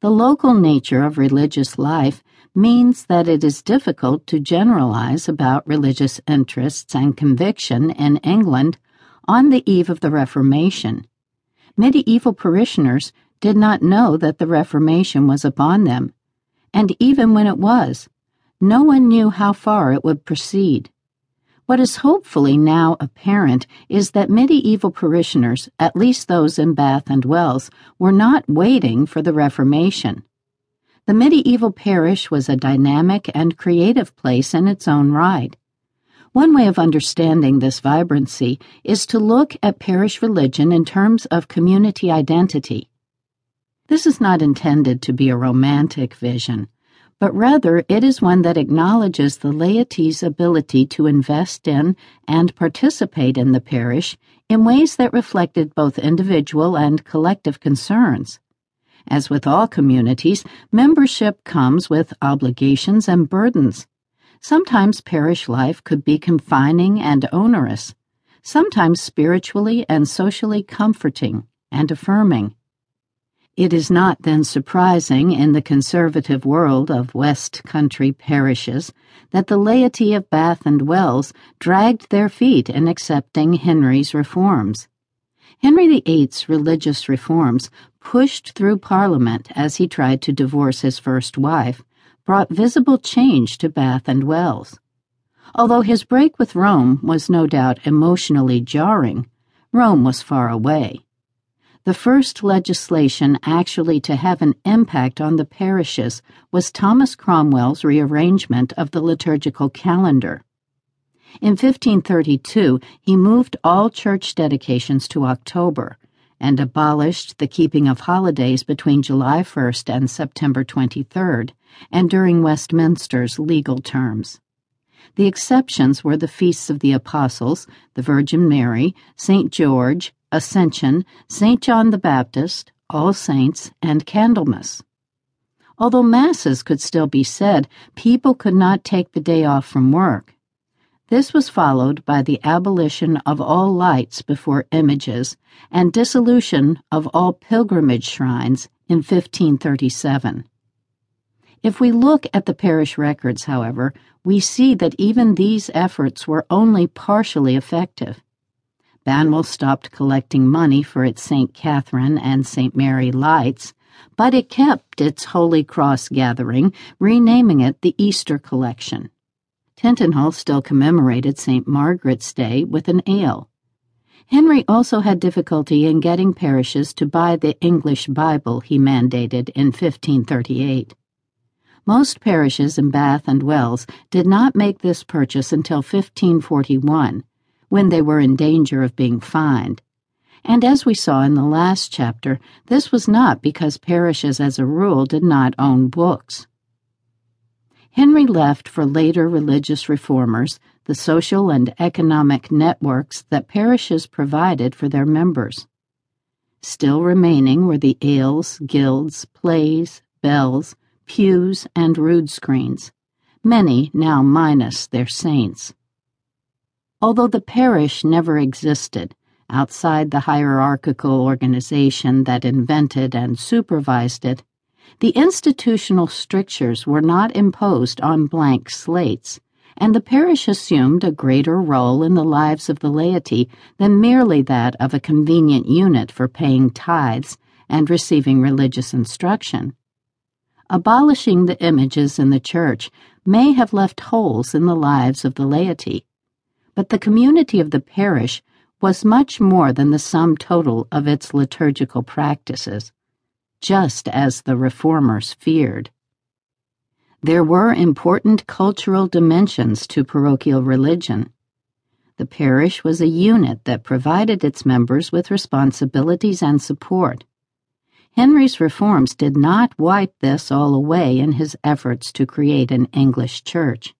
The local nature of religious life means that it is difficult to generalize about religious interests and conviction in England on the eve of the Reformation. Medieval parishioners did not know that the Reformation was upon them, and even when it was, no one knew how far it would proceed. What is hopefully now apparent is that medieval parishioners, at least those in Bath and Wells, were not waiting for the Reformation. The medieval parish was a dynamic and creative place in its own right. One way of understanding this vibrancy is to look at parish religion in terms of community identity. This is not intended to be a romantic vision, but rather it is one that acknowledges the laity's ability to invest in and participate in the parish in ways that reflected both individual and collective concerns. As with all communities, membership comes with obligations and burdens. Sometimes parish life could be confining and onerous, sometimes spiritually and socially comforting and affirming. It is not then surprising in the conservative world of West Country parishes that the laity of Bath and Wells dragged their feet in accepting Henry's reforms. Henry VIII's religious reforms, pushed through Parliament as he tried to divorce his first wife, brought visible change to Bath and Wells. Although his break with Rome was no doubt emotionally jarring, Rome was far away. The first legislation actually to have an impact on the parishes was Thomas Cromwell's rearrangement of the liturgical calendar. In 1532, he moved all church dedications to October and abolished the keeping of holidays between July 1st and September 23rd and during Westminster's legal terms. The exceptions were the feasts of the Apostles, the Virgin Mary, St. George, Ascension, St. John the Baptist, All Saints, and Candlemas. Although Masses could still be said, people could not take the day off from work. This was followed by the abolition of all lights before images and dissolution of all pilgrimage shrines in 1537. If we look at the parish records, however, we see that even these efforts were only partially effective. Banwell stopped collecting money for its St. Catherine and St. Mary lights, but it kept its Holy Cross gathering, renaming it the Easter Collection. Tintinhull still commemorated St. Margaret's Day with an ale. Henry also had difficulty in getting parishes to buy the English Bible he mandated in 1538. Most parishes in Bath and Wells did not make this purchase until 1541, when they were in danger of being fined. And as we saw in the last chapter, this was not because parishes as a rule did not own books. Henry left for later religious reformers the social and economic networks that parishes provided for their members. Still remaining were the ales, guilds, plays, bells, pews, and rood screens, many now minus their saints. Although the parish never existed outside the hierarchical organization that invented and supervised it, the institutional strictures were not imposed on blank slates, and the parish assumed a greater role in the lives of the laity than merely that of a convenient unit for paying tithes and receiving religious instruction. Abolishing the images in the church may have left holes in the lives of the laity, but the community of the parish was much more than the sum total of its liturgical practices just as the reformers feared. There were important cultural dimensions to parochial religion. The parish was a unit that provided its members with responsibilities and support. Henry's reforms did not wipe this all away in his efforts to create an English church.